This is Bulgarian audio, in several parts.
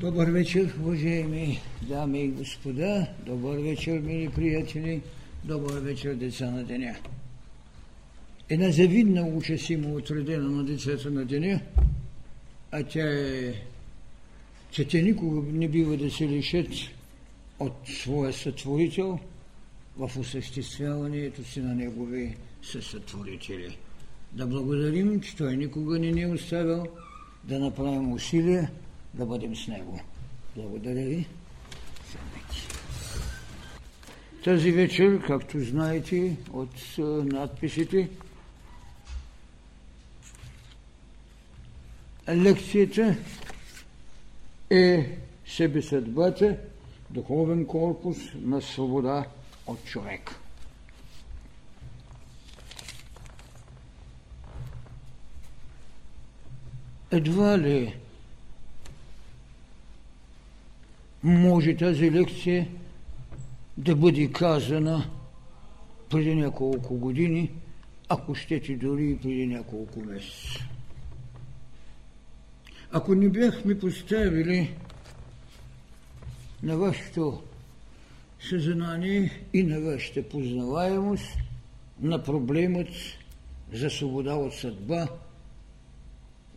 Добър вечер, уважаеми дами и господа. Добър вечер, мили приятели. Добър вечер, деца на деня. Една завидна участ има отредена на децата на деня, а тя е, че те никога не бива да се лишат от своя сътворител в осъществяването си на негови съсътворители. Да благодарим, че той никога не ни е оставил да направим усилия да бъдем с него. Благодаря ви. Тази вечер, както знаете от надписите, лекцията е себесъдбата, духовен корпус на свобода от човек. Едва ли може тази лекция да бъде казана преди няколко години, ако щете дори и преди няколко месеца. Ако не бяхме поставили на вашето съзнание и на вашата познаваемост на проблемът за свобода от съдба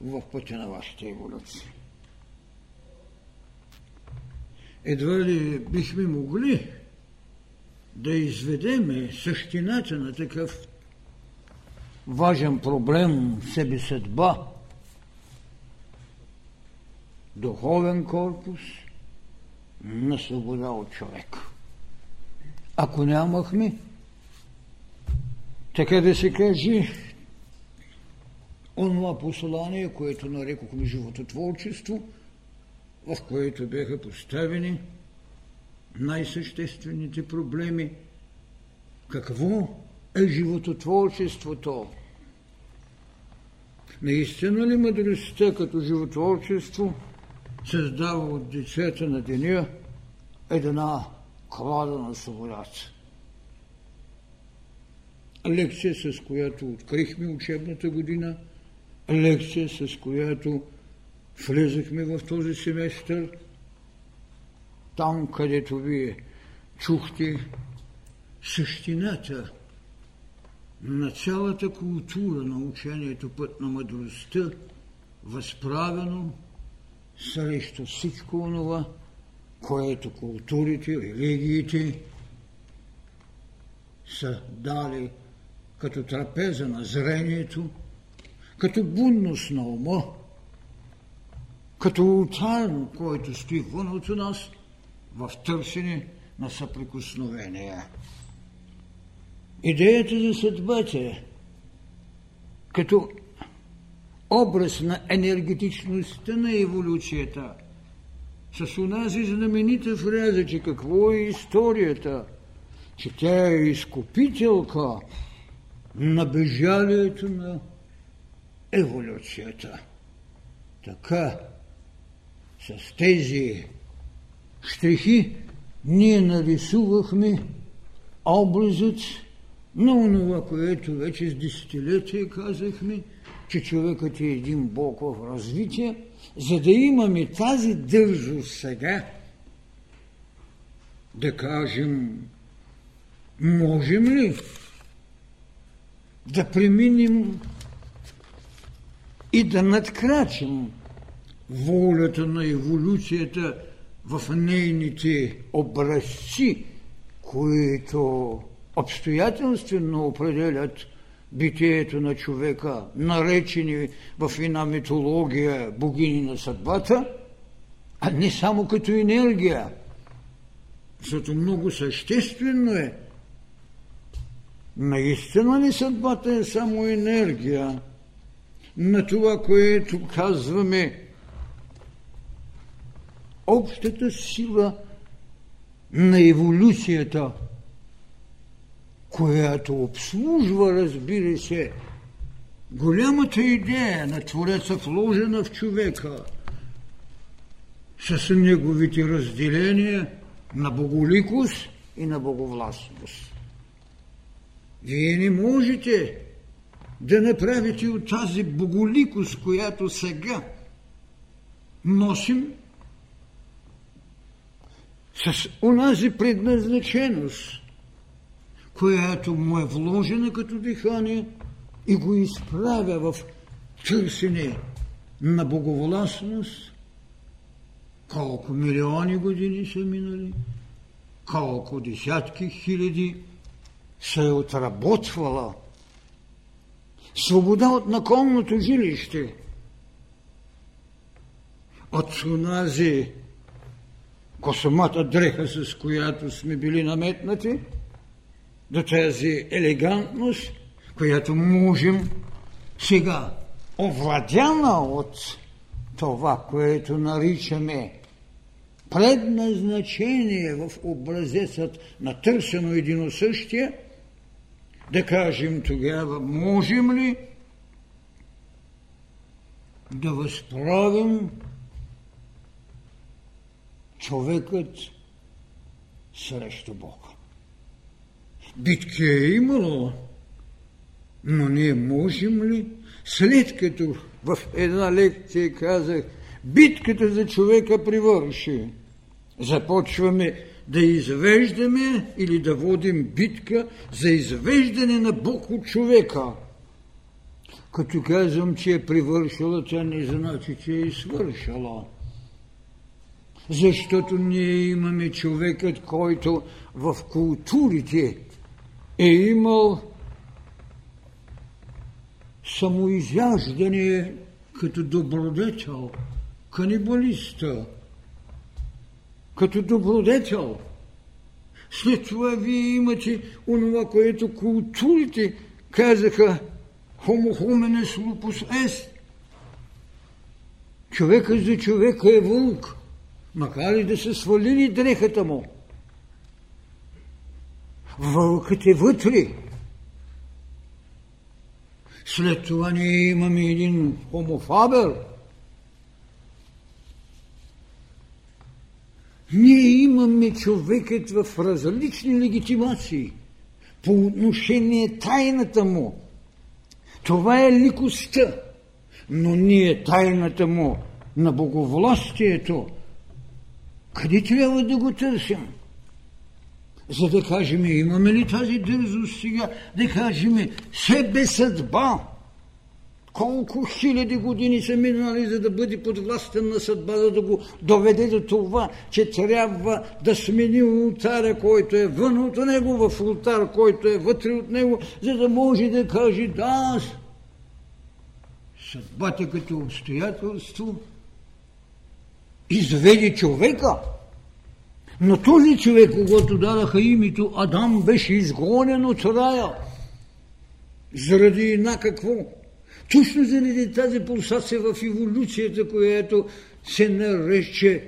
в пътя на вашата еволюция едва ли бихме могли да изведеме същината на такъв важен проблем себе съдба, духовен корпус на свобода от човек. Ако нямахме, така да се каже, онова послание, което нарекохме живототворчество – в което бяха поставени най-съществените проблеми. Какво е живототворчеството? Наистина ли мъдростта като животворчество създава от децата на деня една клада на свободата? Лекция, с която открихме учебната година, лекция, с която влезахме в този семестър, там, където вие чухте същината на цялата култура на учението път на мъдростта, възправено срещу всичко онова, което културите, религиите са дали като трапеза на зрението, като будност на ума, като ултар, който стои вън от нас в търсене на съприкосновение. Идеята за съдбата като образ на енергетичността на еволюцията с унази знаменита фраза, че какво е историята, че тя е изкупителка на бежалието на еволюцията. Така с тези штрихи ние нарисувахме образът на онова, което вече с десетилетия казахме, че човекът е един Бог в развитие, за да имаме тази държост сега, да кажем, можем ли да преминем и да надкрачим волята на еволюцията в нейните образци, които обстоятелствено определят битието на човека, наречени в една митология богини на съдбата, а не само като енергия. Защото много съществено е. Наистина ли съдбата е само енергия на това, което казваме общата сила на еволюцията, която обслужва, разбира се, голямата идея на Твореца вложена в човека с неговите разделения на боголикост и на боговластност. Вие не можете да направите от тази боголикост, която сега носим, с унази предназначеност, която му е вложена като дихание и го изправя в търсене на боговластност, колко милиони години са минали, колко десятки хиляди се е отработвала. Свобода от наколното жилище, от онази косомата дреха, с която сме били наметнати, до тази елегантност, която можем сега, овладяна от това, което наричаме предназначение в образецът на търсено единосъщие, да кажем тогава, можем ли да възправим човекът срещу Бога. Битки е имало, но ние можем ли, след като в една лекция казах, битката за човека привърши, започваме да извеждаме или да водим битка за извеждане на Бог от човека. Като казвам, че е привършила, тя не значи, че е свършила. Защото ние имаме човекът, който в културите е имал самоизяждане като добродетел, канибалиста, като добродетел. След това вие имате онова, което културите казаха homo hominis lupus est. Човекът за човека е вълк, макар и да са свалили дрехата му. Вълкът е вътре. След това ние имаме един хомофабер – Ние имаме човекът в различни легитимации по отношение тайната му. Това е ликостта, но ние тайната му на боговластието, къде трябва да го търсим? За да кажем, имаме ли тази дързост сега, да кажем себе съдба, колко хиляди години са минали, за да бъде подвластен на съдба, за да го доведе до това, че трябва да смени ултаря, който е вън от него, в ултар, който е вътре от него, за да може да каже да, съдбата като обстоятелство изведе човека. Но този човек, когато дадаха името Адам, беше изгонен от рая. Заради една какво? Точно заради тази пулсация в еволюцията, която се нарече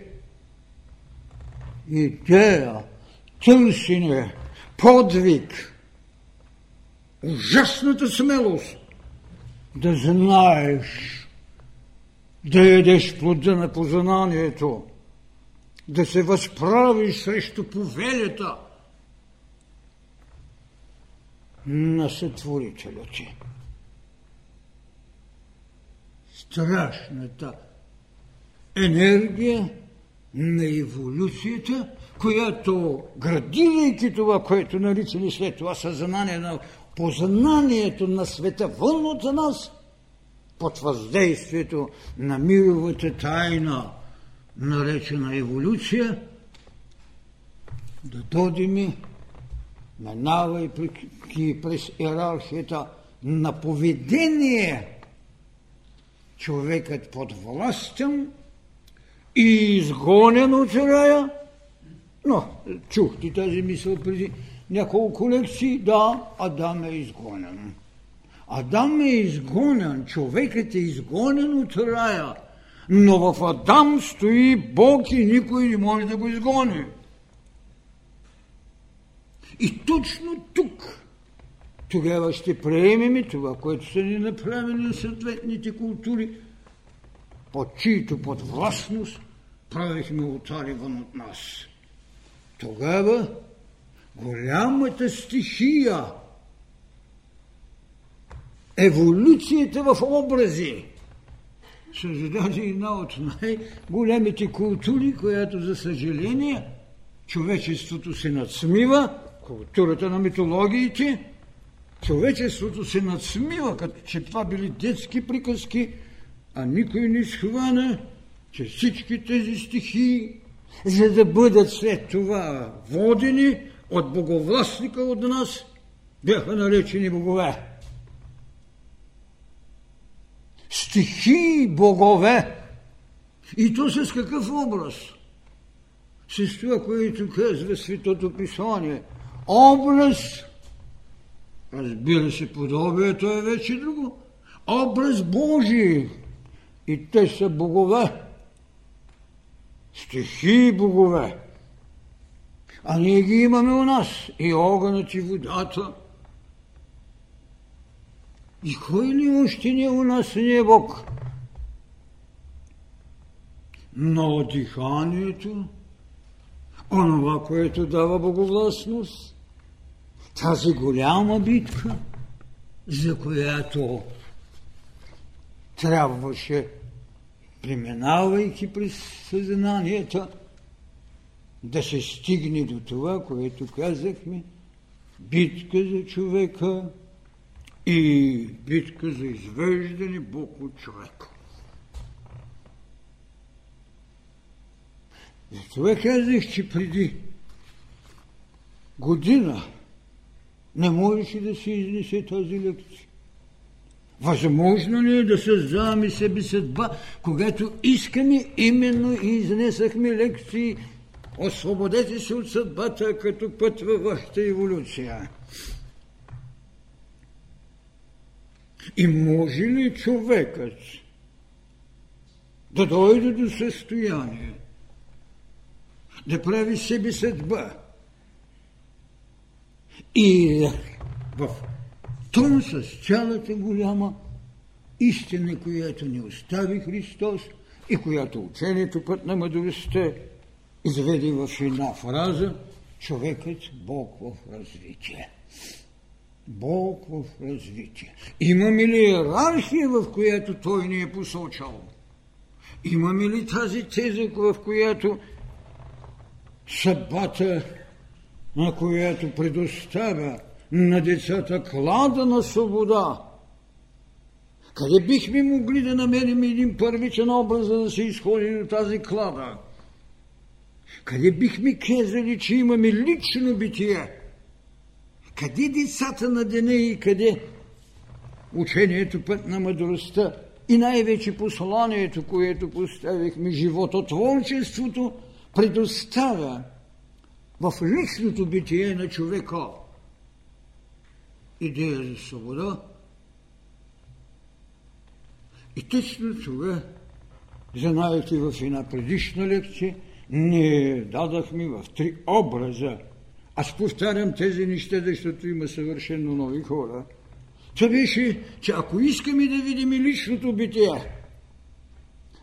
идея, търсене, подвиг, ужасната смелост да знаеш, да ядеш плода на познанието, да се възправиш срещу повелята на сътворителя ти. Страшната енергия на еволюцията, която, градирайки това, което наричали след това съзнание на познанието на света вън от нас, под въздействието на мировата тайна, наречена еволюция, да додим, минавайки през иерархията на поведение – човекът подвластен и изгонен от рая. Но, чухте тази мисъл преди няколко лекции, да, Адам е изгонен. Адам е изгонен, човекът е изгонен от рая, но в Адам стои Бог и никой не може да го изгони. И точно тук тогава ще приемем това, което са ни направили на съответните култури, под чието подвластност правихме отари вън от нас. Тогава голямата стихия, еволюцията в образи, създаде една от най-големите култури, която, за съжаление, човечеството се надсмива, културата на митологиите, човечеството се надсмива, като че това били детски приказки, а никой не схвана, че всички тези стихии, за да бъдат след това водени от боговластника от нас, бяха наречени богове. Стихии богове. И то с какъв образ? С това, което казва Светото Писание. Образ, разбира се, подобието е вече друго. Образ Божий. И те са богове. Стихии богове. А ние ги имаме у нас. И огънът и водата. И кой ли още не е у нас не е Бог? Но диханието, онова, което дава боговластност, тази голяма битка, за която трябваше, преминавайки през съзнанията, да се стигне до това, което казахме, битка за човека и битка за извеждане Бог от човека. Затова казах, че преди година не можеше да се изнесе тази лекция. Възможно ли е да създаваме себе съдба, когато искаме именно и изнесахме лекции Освободете се от съдбата като път във вашата еволюция. И може ли човекът да дойде до състояние, да прави себе съдба и в тон с цялата голяма истина, която ни остави Христос и която учението път на мъдростта изведи в една фраза човекът Бог в развитие. Бог в развитие. Имаме ли иерархия, в която той ни е посочал? Имаме ли тази теза, в която съдбата, на която предоставя на децата клада на свобода? Къде бихме могли да намерим един първичен образ, за да се изходи до тази клада? Къде бихме казали, че имаме лично битие? Къде децата на деня и къде учението път на мъдростта и най-вече посланието, което поставихме, живототворчеството, предоставя в личното битие на човека идея за свобода. И точно това, знаете в една предишна лекция, ние дадахме в три образа. Аз повтарям тези неща, защото има съвършено нови хора. Това беше, че ако искаме да видим личното битие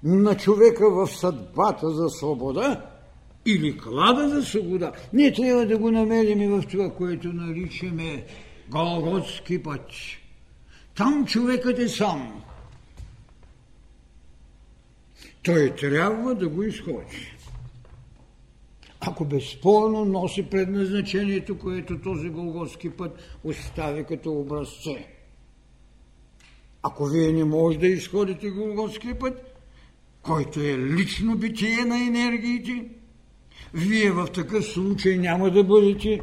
на човека в съдбата за свобода или клада за свобода, ние трябва да го намерим в това, което наричаме Голготски път. Там човекът е сам. Той трябва да го изходи ако безспорно носи предназначението, което този Голготски път остави като образце. Ако вие не може да изходите Голготски път, който е лично битие на енергиите, вие в такъв случай няма да бъдете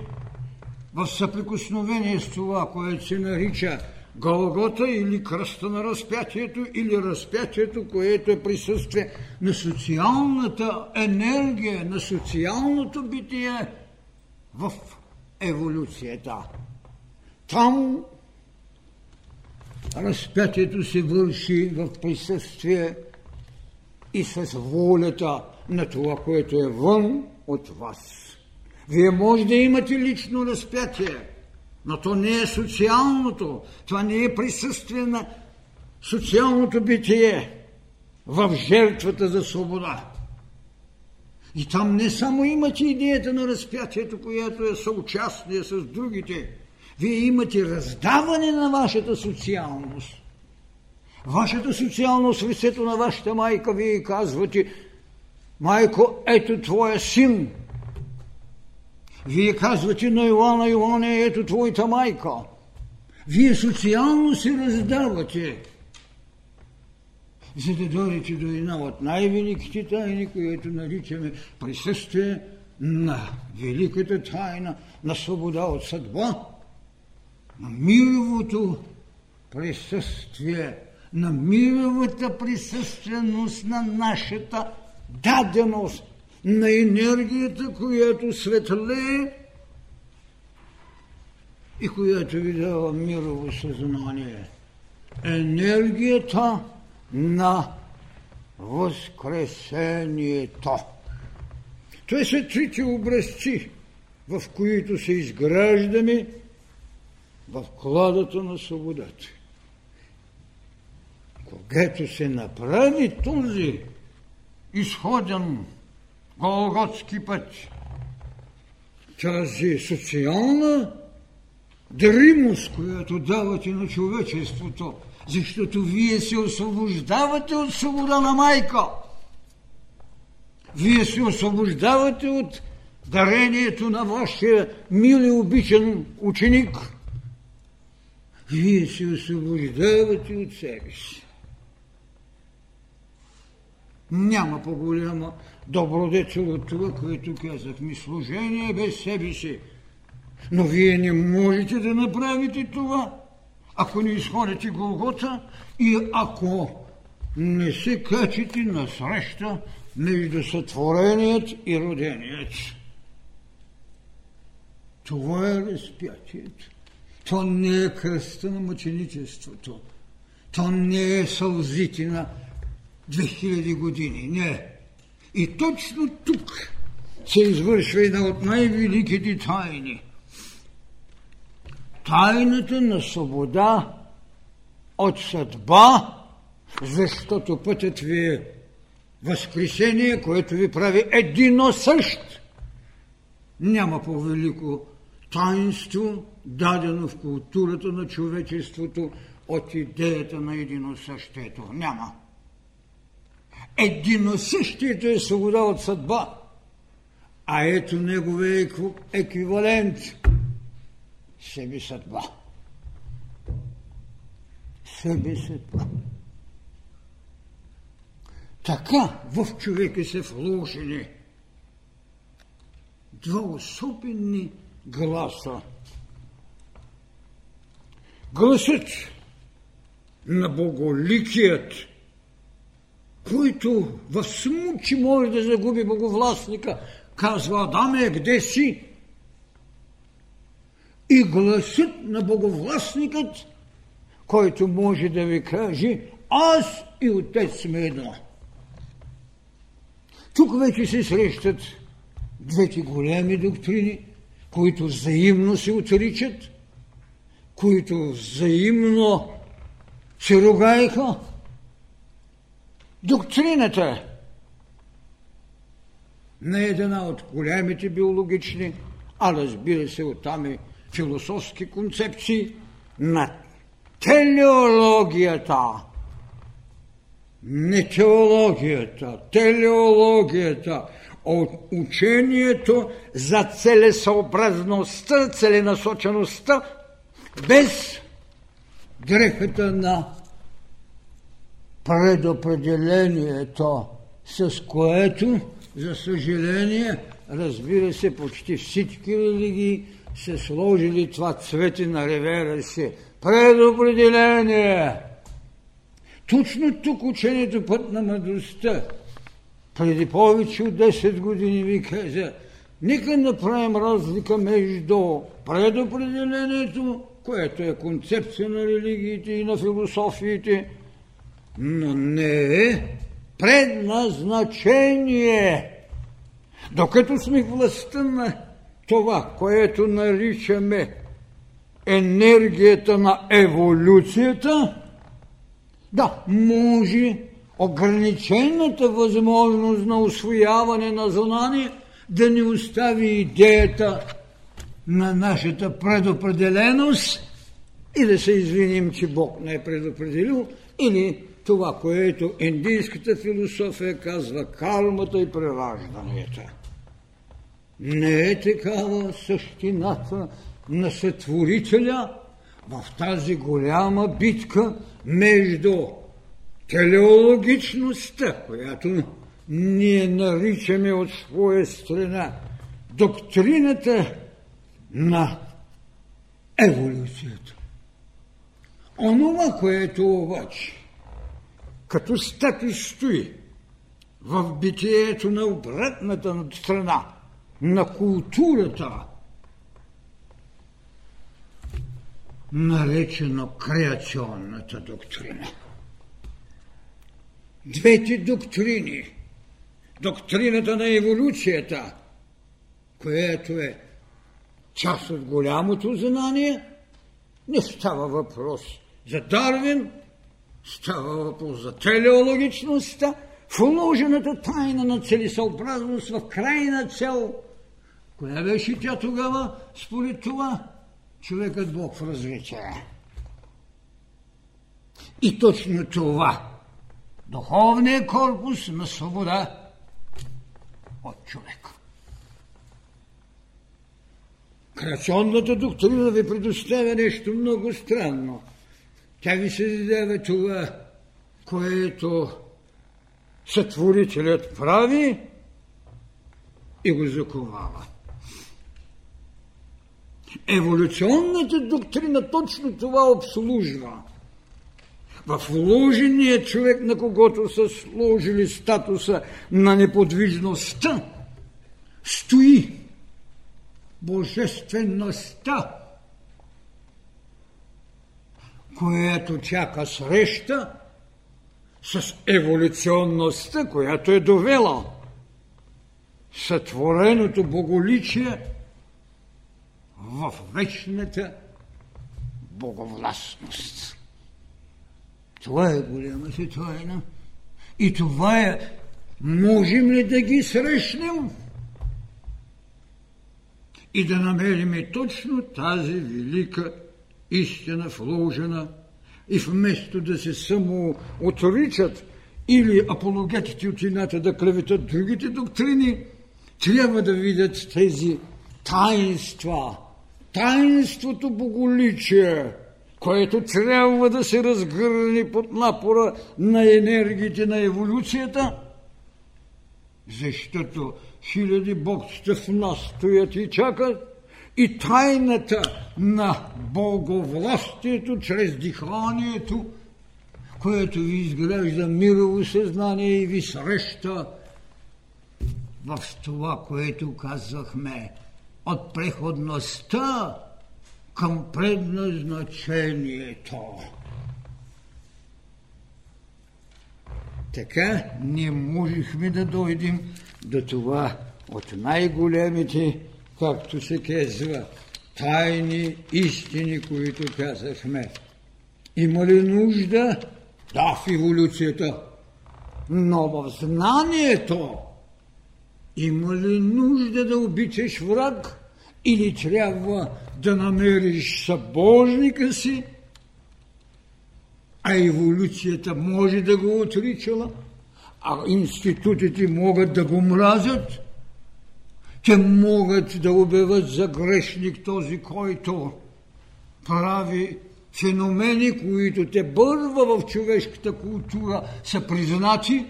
в съприкосновение с това, което се нарича Голгота или кръста на разпятието, или разпятието, което е присъствие на социалната енергия, на социалното битие в еволюцията. Там разпятието се върши в присъствие и с волята на това, което е вън от вас. Вие може да имате лично разпятие – но то не е социалното, това не е присъствие на социалното битие в жертвата за свобода. И там не само имате идеята на разпятието, която е съучастие с другите, вие имате раздаване на вашата социалност. Вашата социалност в лицето на вашата майка, вие казвате, майко, ето твоя син. Вие казвате на Йоанна, Йоанна, ето твоята майка. Вие социално се раздавате, за да дойдете до една от най-великите тайни, които наричаме присъствие на великата тайна на свобода от съдба, на мировото присъствие, на мировата присъственост на нашата даденост, на енергията, която светлее и която ви дава мирово съзнание. Енергията на Възкресението. Това са трите образци, в които се изграждаме в кладата на свободата. Когато се направи този изходен голготски път, тази социална даримост, която давате на човечеството, защото вие се освобождавате от свобода на майка. Вие се освобождавате от дарението на вашия мил и обичан ученик. Вие се освобождавате от себе си. Няма по-голяма добродетел от това, което казахме. Служение без себе си. Но вие не можете да направите това, ако не изходите Голгота и ако не се качите на среща между сътвореният и роденият. Това е разпятието. То не е кръста на мъченичеството. То не е сълзите на 2000 години. Не. И точно тук се извършва една от най-великите тайни. Тайната на свобода от съдба, защото пътят ви е възкресение, което ви прави едино същ. Няма по-велико таинство, дадено в културата на човечеството от идеята на единосъщието. Няма. Единосъщието е свобода от съдба, а ето неговия еквивалент – себе съдба. Себе съдба. Така в човека се вложени два особени гласа. Гласът на Боголикият, който в смучи може да загуби боговластника, казва Адаме, къде си? И гласът на боговластникът, който може да ви каже, аз и отец сме едно. Тук вече се срещат двете големи доктрини, които взаимно се отричат, които взаимно се ругаеха. Доктрината на една от големите биологични, а разбира се оттам и философски концепции на телеологията – не теологията, телеологията, от учението за целесообразността, целенасочеността, без дрехата на предопределението, с което, за съжаление, разбира се, почти всички религии се сложили това цвете на ревера си. Предопределение! Точно тук учението път на мъдростта преди повече от 10 години ви каза, нека направим разлика между предопределението, което е концепция на религиите и на философиите, но не е предназначение. Докато сме властта на това, което наричаме енергията на еволюцията, да, може ограничената възможност на освояване на знание да ни остави идеята на нашата предопределеност и да се извиним, че Бог не е предопределил, или това, което индийската философия казва кармата и прераждането. Не е такава същината на сътворителя в тази голяма битка между телеологичността, която ние наричаме от своя страна доктрината на еволюцията. Онова, което обаче като стъпи стои в битието на обратната страна, на културата, наречено креационната доктрина. Двете доктрини, доктрината на еволюцията, което е част от голямото знание, не става въпрос за Дарвин, става въпрос за телеологичността, вложената тайна на целесъобразност в крайна цел. Коя беше тя тогава според това? Човекът Бог в развитие. И точно това, духовният корпус на свобода от човека. Креационната доктрина ви предоставя нещо много странно. Тя ви се даде това, което сътворителят прави и го заковава. Еволюционната доктрина точно това обслужва. В вложения човек, на когото са сложили статуса на неподвижността, стои божествеността, която чака среща с еволюционността, която е довела сътвореното боголичие в вечната боговластност. Това е голяма си тайна. И това е, можем ли да ги срещнем? И да намерим точно тази велика истина вложена и вместо да се само отричат или апологетите от едната да клеветат другите доктрини, трябва да видят тези таинства, таинството боголичие, което трябва да се разгърне под напора на енергиите на еволюцията, защото хиляди богства в нас стоят и чакат, и тайната на боговластието чрез диханието, което ви изглежда мирово съзнание и ви среща в това, което казахме от преходността към предназначението. Така ние можехме да дойдем до това от най-големите както се казва, тайни истини, които казахме. Има ли нужда? Да, в еволюцията. Но в знанието има ли нужда да обичаш враг? Или трябва да намериш събожника си? А еволюцията може да го отричала, а институтите могат да го мразят – те могат да обяват за грешник този, който прави феномени, които те бърва в човешката култура са признати.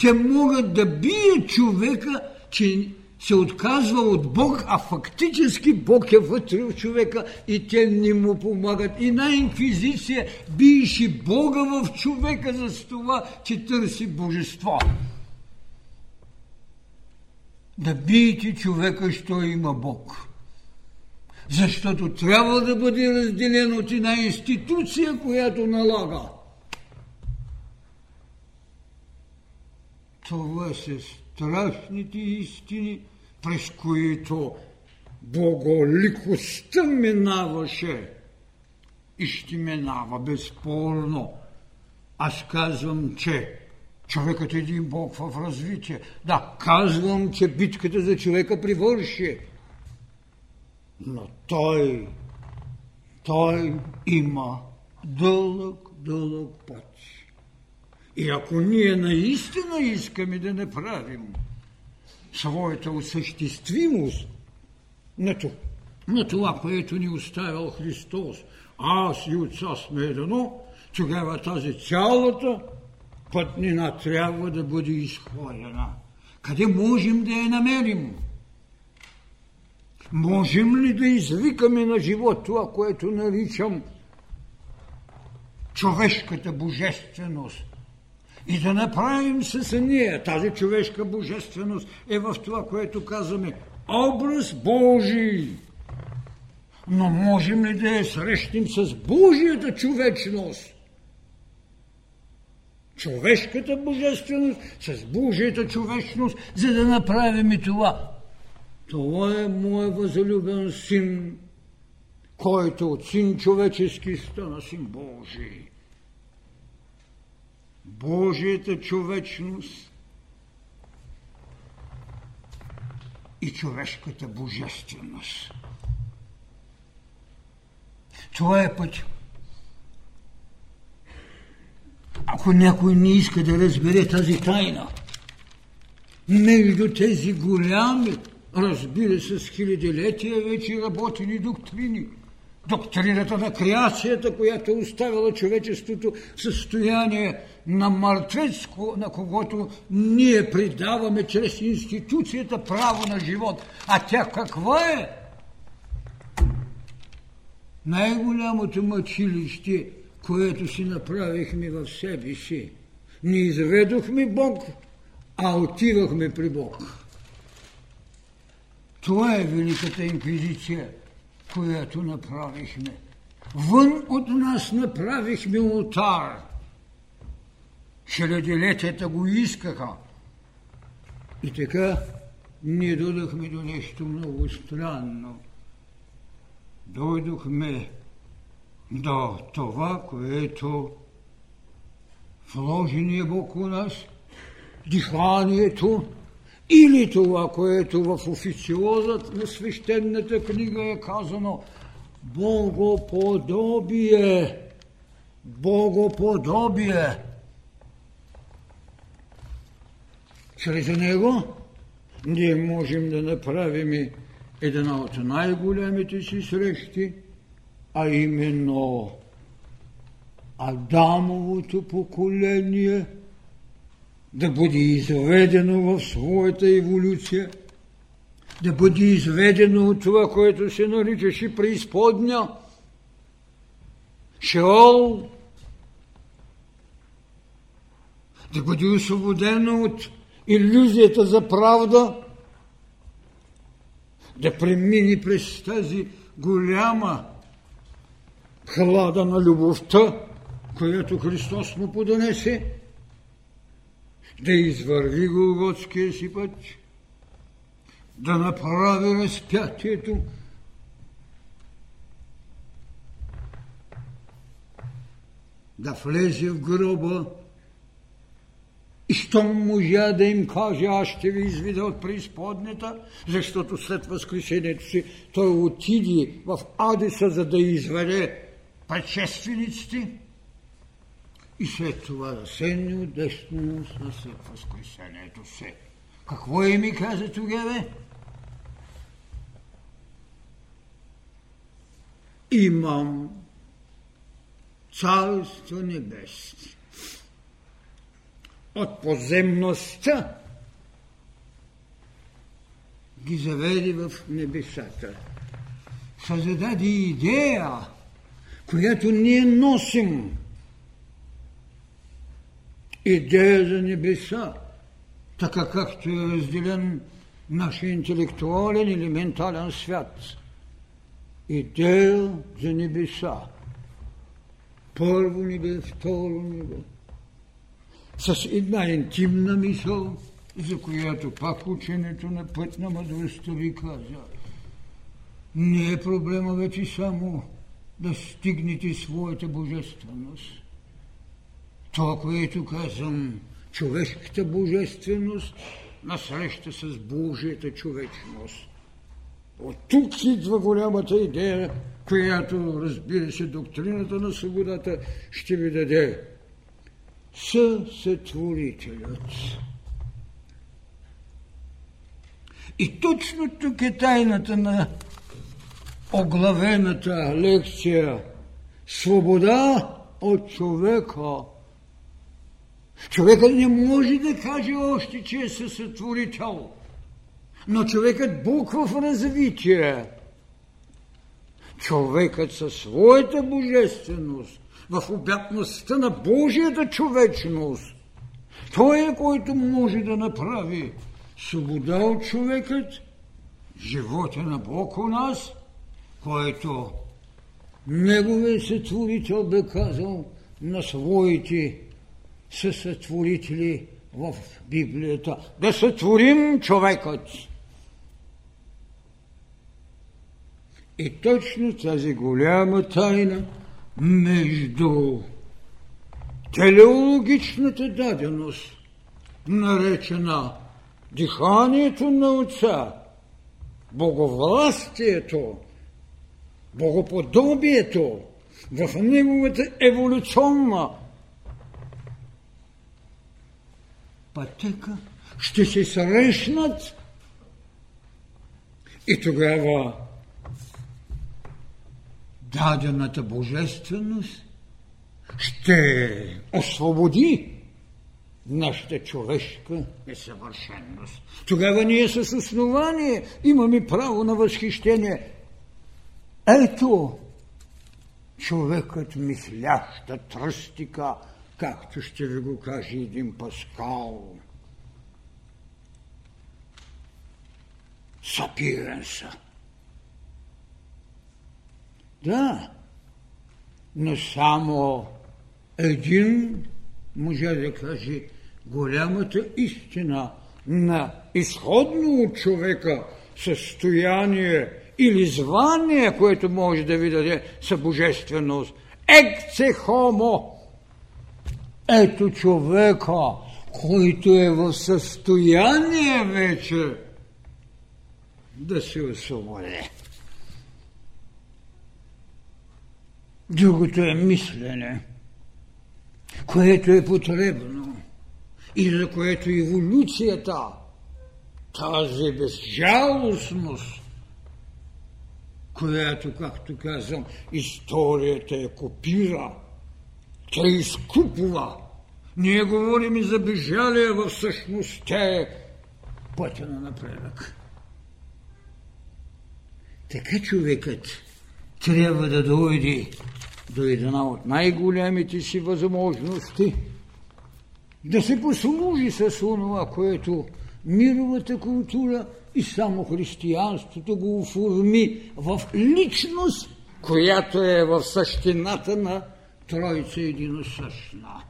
Те могат да бият човека, че се отказва от Бог, а фактически Бог е вътре в човека и те не му помагат. И на инквизиция биеше Бога в човека за това, че търси божество да биете човека, що има Бог. Защото трябва да бъде разделен от една институция, която налага. Това са страшните истини, през които боголикостта минаваше и ще минава безспорно. Аз казвам, че Човекът е един Бог в развитие. Да, казвам, че битката за човека привърши. Но той, той има дълъг, дълъг път. И ако ние наистина искаме да направим своята осъществимост на това, на това, което ни оставил Христос. Аз и Отца сме едно, тогава тази цялата пътнина трябва да бъде изхвърлена. Къде можем да я намерим? Можем ли да извикаме на живот това, което наричам човешката божественост? И да направим с нея тази човешка божественост е в това, което казваме образ Божий. Но можем ли да я срещнем с Божията човечност? Човешката божественост с Божията човечност, за да направим и това. Това е моят възлюбен син, който от син човечески стана син Божий. Божията човечност и човешката божественост. Това е път. Ако някой не иска да разбере тази тайна, между тези голями, разбира се, с хилядилетия вече работени доктрини, доктрината на креацията, която оставила човечеството в състояние на мъртвец, на когото ние придаваме чрез институцията право на живот. А тя каква е? Най-голямото мъчилище, което си направихме в себе си. Не изведохме Бог, а отивахме при Бог. Това е Великата инквизиция, която направихме. Вън от нас направихме ултар – Хилядилетията го искаха. И така ние дойдохме до нещо много странно. Дойдохме до това, което вложения Бог у нас, диханието, или това, което в официозът на свещената книга е казано Богоподобие. Богоподобие. Чрез него ние можем да направим една от най-големите си срещи, а именно Адамовото поколение да бъде изведено в своята еволюция, да бъде изведено от това, което се наричаше преизподня, Шеол, да бъде освободено от иллюзията за правда, да премини през тази голяма хлада на любовта, която Христос му подонесе, да извърви Голготския си път, да направи разпятието, да влезе в гроба и щом можа да им каже, аз ще ви изведа от преизподнята, защото след възкресението си той отиде в Адеса, за да изведе предшествениците и след това от десна след възкресението си. Какво е ми каза тогава? Имам царство небесно от подземността ги заведи в небесата. Създаде идея, която ние носим. Идея за небеса, така както е разделен нашия интелектуален или ментален свят. Идея за небеса. Първо небе, второ небе, с една интимна мисъл, за която пак ученето на път на мъдростта ви каза. Не е проблема вече само да стигнете своята божественост. Това, което казвам, човешката божественост насреща с Божията човечност. От тук идва голямата идея, която, разбира се, доктрината на свободата ще ви даде съсътворителят. И точно тук е тайната на оглавената лекция свобода от човека. Човекът не може да каже още, че е съсътворител, но човекът буква в развитие. Човекът със своята божественост, в обятността на Божията човечност, той е, който може да направи свобода от човекът, живота на Бог у нас, който Неговият сътворител бе казал на своите съсътворители в Библията. Да сътворим човекът. И точно тази голяма тайна между телеологичната даденост, наречена диханието на Отца, боговластието, богоподобието в неговата еволюционна пътека ще се срещнат и тогава дадената божественост ще освободи нашата човешка несъвършенност. Тогава ние с основание имаме право на възхищение. Ето човекът мисляща тръстика, както ще ви го каже един Паскал. Сапиенса. Да, но само един може да каже голямата истина на изходно от човека състояние или звание, което може да ви даде събожественост. Екце хомо. Ето човека, който е в състояние вече да се освободи. Другото е мислене, което е потребно и за което еволюцията, тази безжалостност, която, както казвам, историята е копира, тя изкупува. Ние говорим и за безжалие, в същност тя е пътя на напредък. Така човекът трябва да дойде до една от най-големите си възможности да се послужи с това, което мировата култура и само християнството го оформи в личност, която е в същината на Троица единосъщна.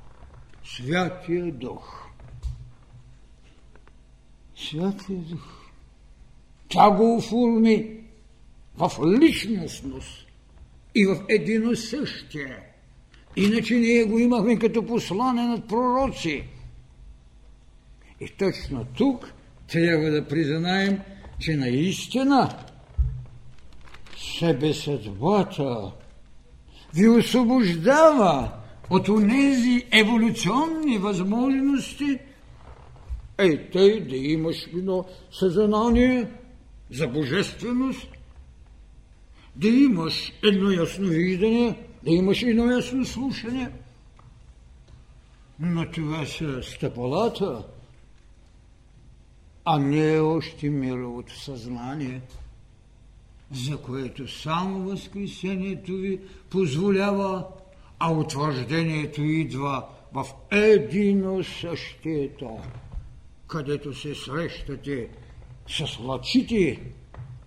Святия Дух. Святия Дух. Тя го оформи в личностност и в единосъщие. Иначе ние го имахме като послане над пророци. И точно тук трябва да признаем, че наистина себесъдбата ви освобождава от онези еволюционни възможности, ей тъй да имаш едно съзнание за божественост, да имаш едно ясно виждане, да имаш едно ясно слушане. Но това са стъпалата, а не е още мировото съзнание, за което само възкресението ви позволява, а утвърждението идва в едино същието, където се срещате с лъчите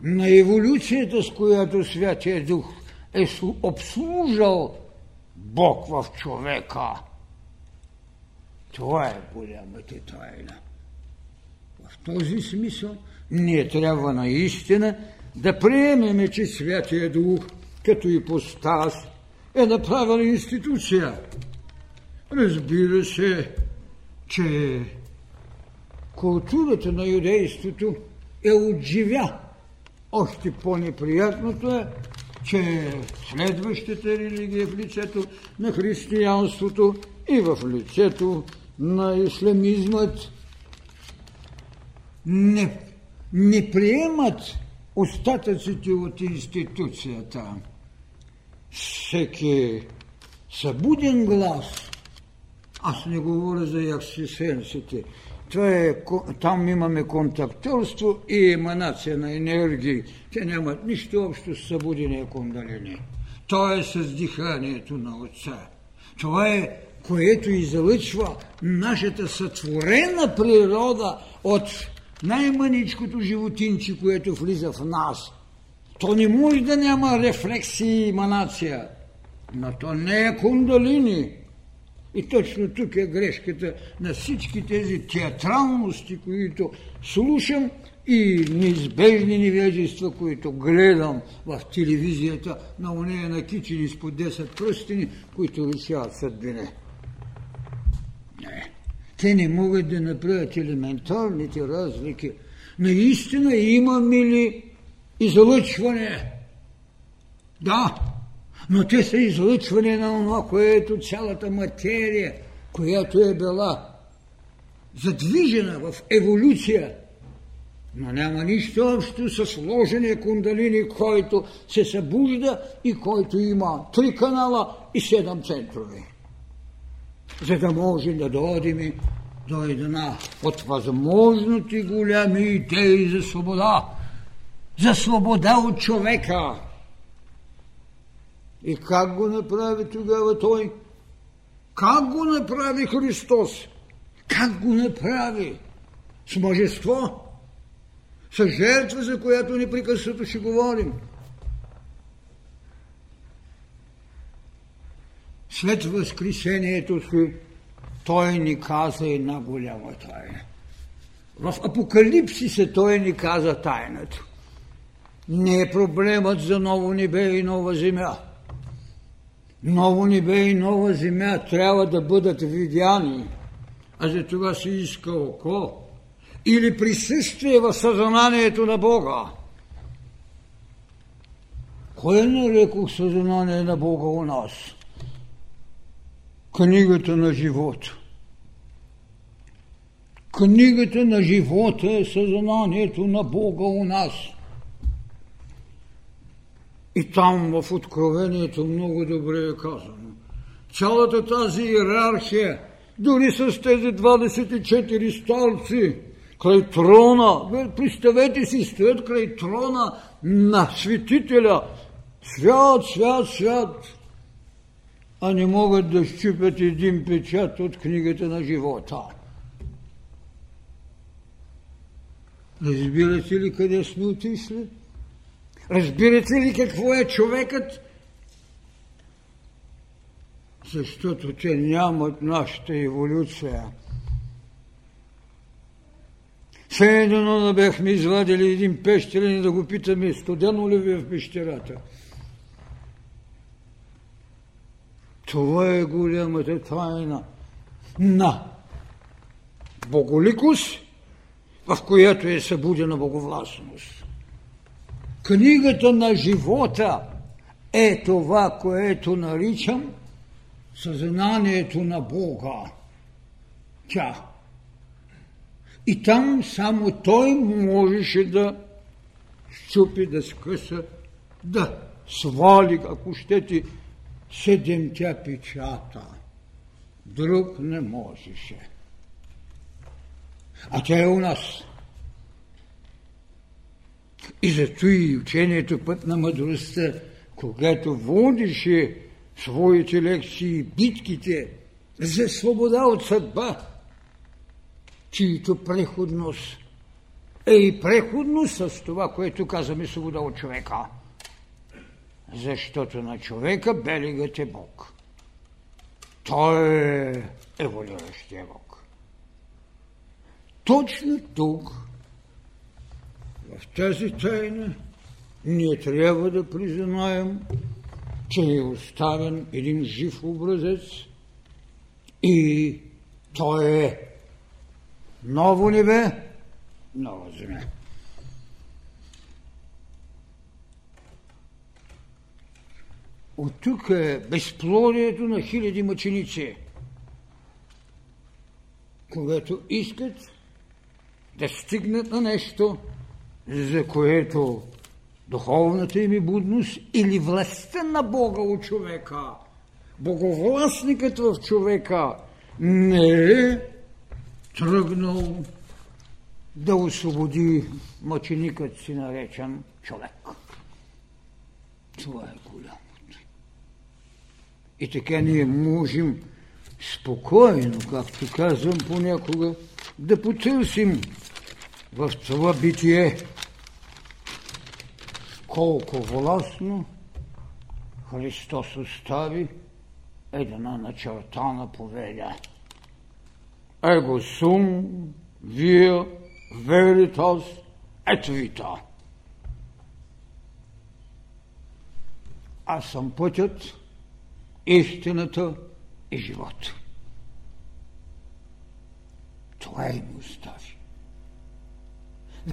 на еволюцията, с която Святия Дух е обслужал Бог в човека. Това е голямата тайна. Този смисъл ние трябва наистина да приемеме, че Святия Дух като ипостас е направена институция. Разбира се, че културата на юдейството е отживя. Още по-неприятното е, че следващата религия в лицето на християнството и в лицето на исламизмът не не приемат остатъците от институцията. Всеки събуден глас, аз не говоря за яксисенците, това е, там имаме контактерство и еманация на енергии. Те нямат нищо общо с събудения кундалини. То е с диханието на Отца. Това е, което излъчва нашата сътворена природа от най-маничкото животинче, което влиза в нас. То не може да няма рефлексия и еманация, но то не е кундалини. И точно тук е грешката на всички тези театралности, които слушам и неизбежни невежества, които гледам в телевизията на уния на кичени с по 10 пръстени, които решават съдбине. Не. Те не могат да направят елементарните разлики. Наистина имаме ли излъчване? Да, но те са излъчване на това, което цялата материя, която е била задвижена в еволюция, но няма нищо общо с сложения кундалини, който се събужда и който има три канала и седем центрове. За да може да дойдем до една от възможните голями идеи за свобода, за свобода от човека. И как го направи тогава той? Как го направи Христос? Как го направи? С мъжество? С жертва, за която непрекъснато ще говорим. След възкресението си той ни каза една голяма тайна. В Апокалипсиса той ни каза тайната. Не е проблемът за ново небе и нова земя. Ново небе и нова земя трябва да бъдат видяни, а за това се иска око или присъствие в съзнанието на Бога. Кое нарекох съзнание на Бога у нас? Книгата на живота. Книгата на живота е съзнанието на Бога у нас – и там в Откровението много добре е казано. Цялата тази иерархия, дори с тези 24 старци, край трона, представете си, стоят край трона на светителя, свят, свят, свят, а не могат да щупят един печат от книгата на живота. Разбирате ли къде сме отишли? Разбирате ли какво е човекът? Защото те нямат нашата еволюция. Все едно да бяхме извадили един пещерен и да го питаме, студено ли ви е в пещерата? Това е голямата тайна на боголикост, в която е събудена боговластност. Книгата на живота е това, което наричам съзнанието на Бога. Тя. И там само Той можеше да щупи, да скъса, да свали, ако щете, седемтя печата. Друг не можеше. А тя е у нас. И зато и учението път на мъдростта, когато водише своите лекции, битките за свобода от съдба, чието преходност е и преходност с това, което казваме свобода от човека. Защото на човека белигът е Бог. Той е еволюиращия Бог. Точно тук в тази тайна ние трябва да признаем, че е оставен един жив образец и той е ново небе, нова земя. От тук е безплодието на хиляди мъченици, когато искат да стигнат на нещо – за което духовната им е будност или властта на Бога от човека, боговластникът в човека не е тръгнал да освободи мъченикът си наречен човек. Това е голямото. И така ние можем спокойно, както казвам понякога, да потърсим в това битие колко властно Христос остави една начертана повеля. Его сум, вие, веритас, ето вита. Аз съм пътят, истината и живот. Това им остави.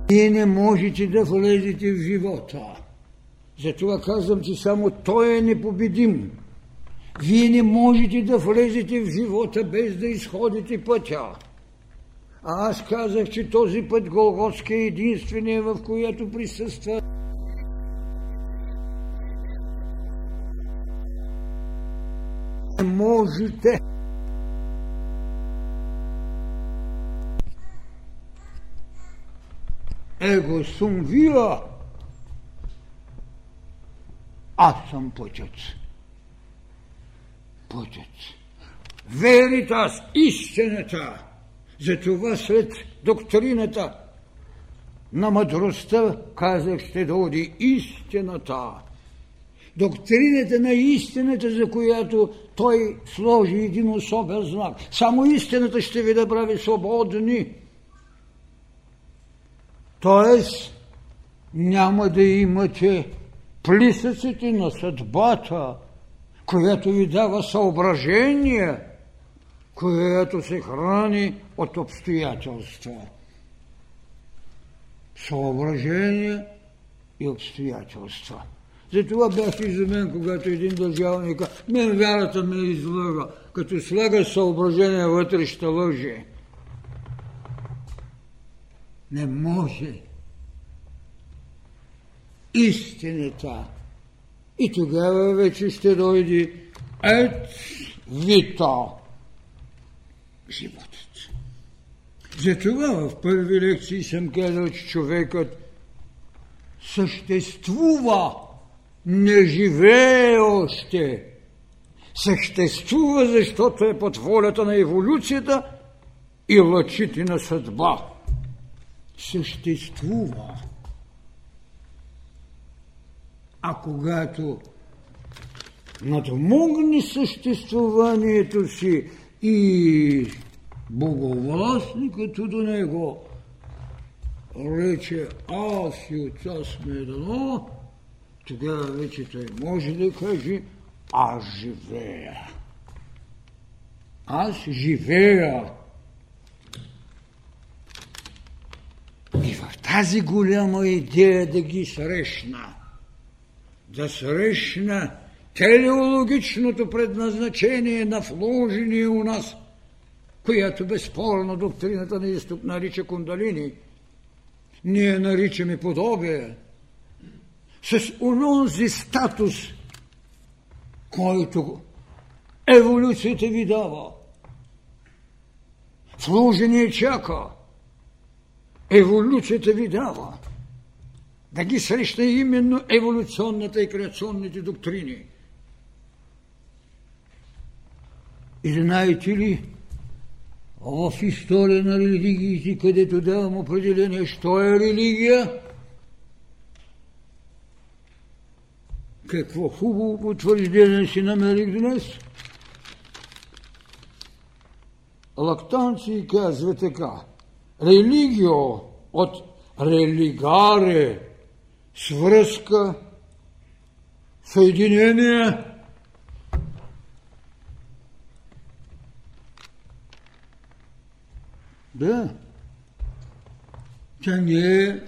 Вие не можете да влезете в живота. Затова казвам, че само Той е непобедим. Вие не можете да влезете в живота без да изходите пътя. А аз казах, че този път Голготски е единствения, в която присъства можете Его сум вия, аз съм пътят. Пътят. Веритас, истината. Затова след доктрината на мъдростта казах, ще дойде истината. Доктрината на истината, за която той сложи един особен знак. Само истината ще ви да прави свободни. Тоест, няма да имате плисъците на съдбата, която ви дава съображение, която се храни от обстоятелства. Съображение и обстоятелства. Затова бях изумен, когато един държавник каза, мен вярата ме излъга. Като слага съображение вътре, ще лъже. Не може. Истината. И тогава вече ще дойде ет вита животът. Затова в първи лекции съм казал, че човекът съществува, не живее още. Съществува, защото е под волята на еволюцията и лъчите на съдба. Съществува. А когато надмогне съществуванието си и боговластникът до него рече аз и отца сме едно, тогава вече той може да каже аз живея. Аз живея. И в тази голяма идея да ги срещна, да срещна телеологичното предназначение на вложение у нас, която безспорно доктрината на изток нарича кундалини. Ние наричаме подобие с ононзи статус, който еволюцията ви дава. Служение чака. Еволюцията ви дава. Да ги среща именно еволюционната и креационните доктрини – И знаете ли, в история на религиите, където давам определение, що е религия, какво хубаво потвърждение си намерих днес. Лактанци казва така. Религио от религаре свръзка, съединение, Да. Тя не е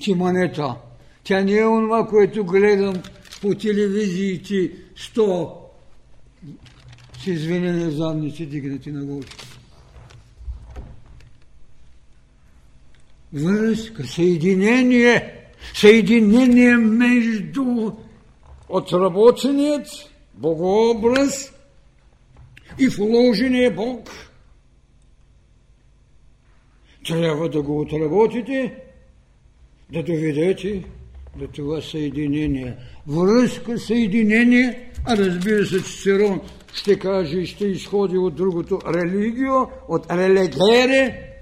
тиманета. Тя не е онова, което гледам по телевизиите сто с извинение задници дигнати нагоре. връзка, съединение, съединение между отработеният богообраз и вложения Бог. Трябва да го отработите, да доведете до това съединение. Връзка, съединение, а разбира се, Цицерон ще каже и ще изходи от другото религио, от релегере,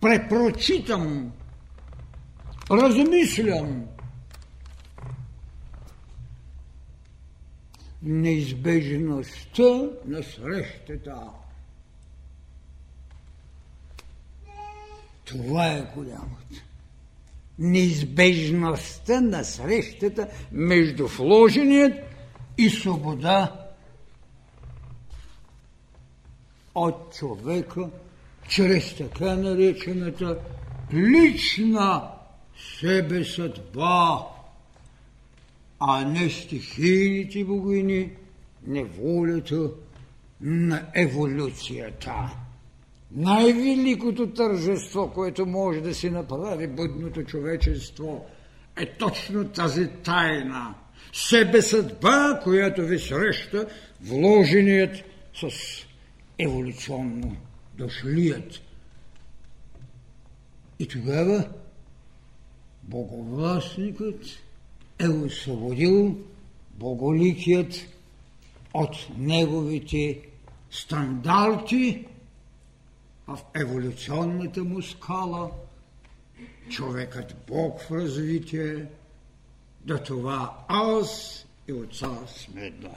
препрочитам, размислям. Неизбежността на срещата. Това е голямото. Неизбежността на срещата между вложеният и свобода от човека чрез така наречената лична себе съдба, а не стихийните богини, неволята на еволюцията. Най-великото тържество, което може да си направи бъдното човечество, е точно тази тайна. Себе съдба, която ви среща вложеният с еволюционно дошлият. И тогава боговластникът е освободил боголикият от неговите стандарти в еволюционната му скала, човекът Бог в развитие, да това аз и отца сме да.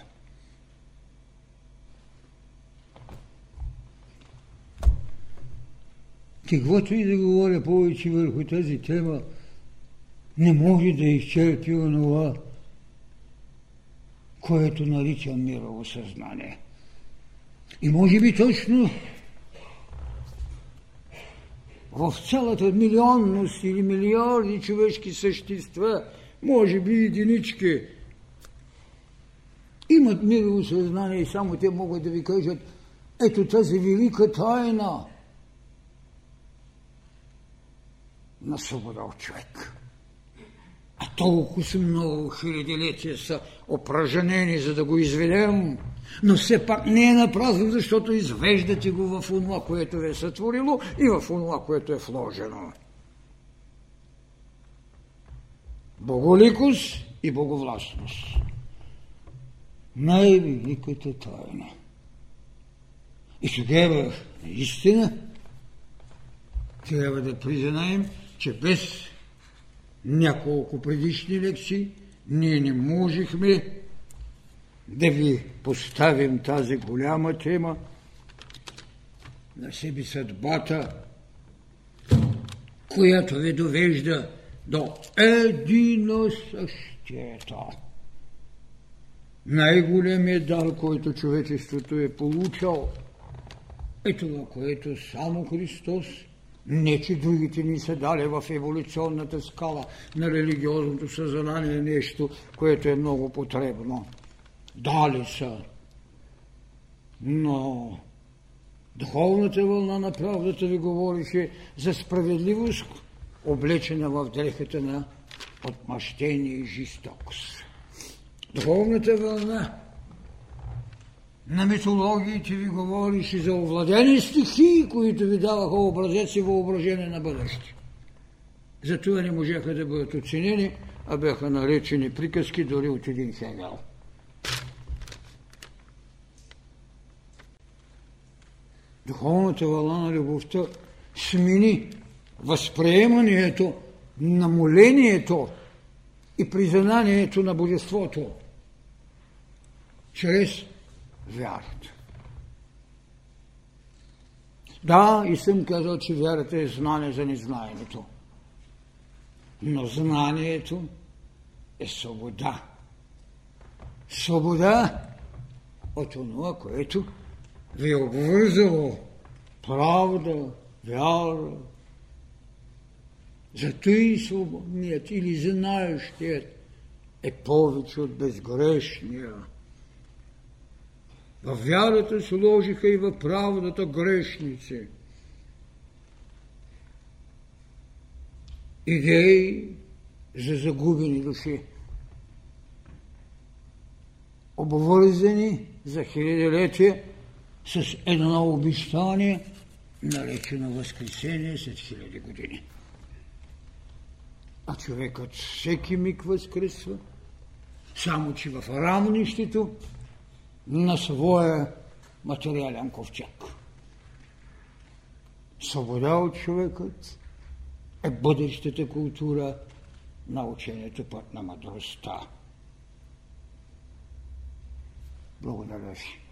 Каквото и да говоря повече върху тази тема, не може да изчерпи онова, което наричам мирово съзнание. И може би точно в цялата милионност или милиарди човешки същества, може би единички, имат мирово съзнание и само те могат да ви кажат, ето тази велика тайна на свобода от човек. А толкова много хилядилетия са опраженени, за да го изведем, но все пак не е напразно, защото извеждате го в онова, което е сътворило и в онова, което е вложено. Боголикост и боговластност. Най-великата тайна. И тогава, истина, трябва да признаем, че без няколко предишни лекции ние не можехме да ви поставим тази голяма тема на себе съдбата, която ви довежда до едино същието. Най-големият дар, който човечеството е получал, е това, което само Христос – не, че другите ни са дали в еволюционната скала на религиозното съзнание нещо, което е много потребно. Дали са. Но духовната вълна на правдата ви говорише за справедливост, облечена в дрехата на отмъщение и жестокост. Духовната вълна на митологиите ви говориш и за овладени стихии, които ви даваха образец и въображение на бъдеще. Затова не можеха да бъдат оценени, а бяха наречени приказки дори от един Хегел. Духовната вълна на любовта смени възприемането на молението и признанието на божеството чрез вярата. Да, и съм казал, че вярата е знание за незнаенето. Но знанието е свобода. Свобода от това, което ви е обвързало правда, вяра. Зато и свободният или знаещият е повече от безгрешния. В вярата сложиха и в правдата грешници. идеи за загубени души, обвързани за хилядолетие с едно обещание, наречено Възкресение след хиляди години. А човекът всеки миг възкръсва, само че в рамнището на своя материален ковчег. Свобода от човекът е бъдещата култура на учението път на мъдростта. Благодаря ви.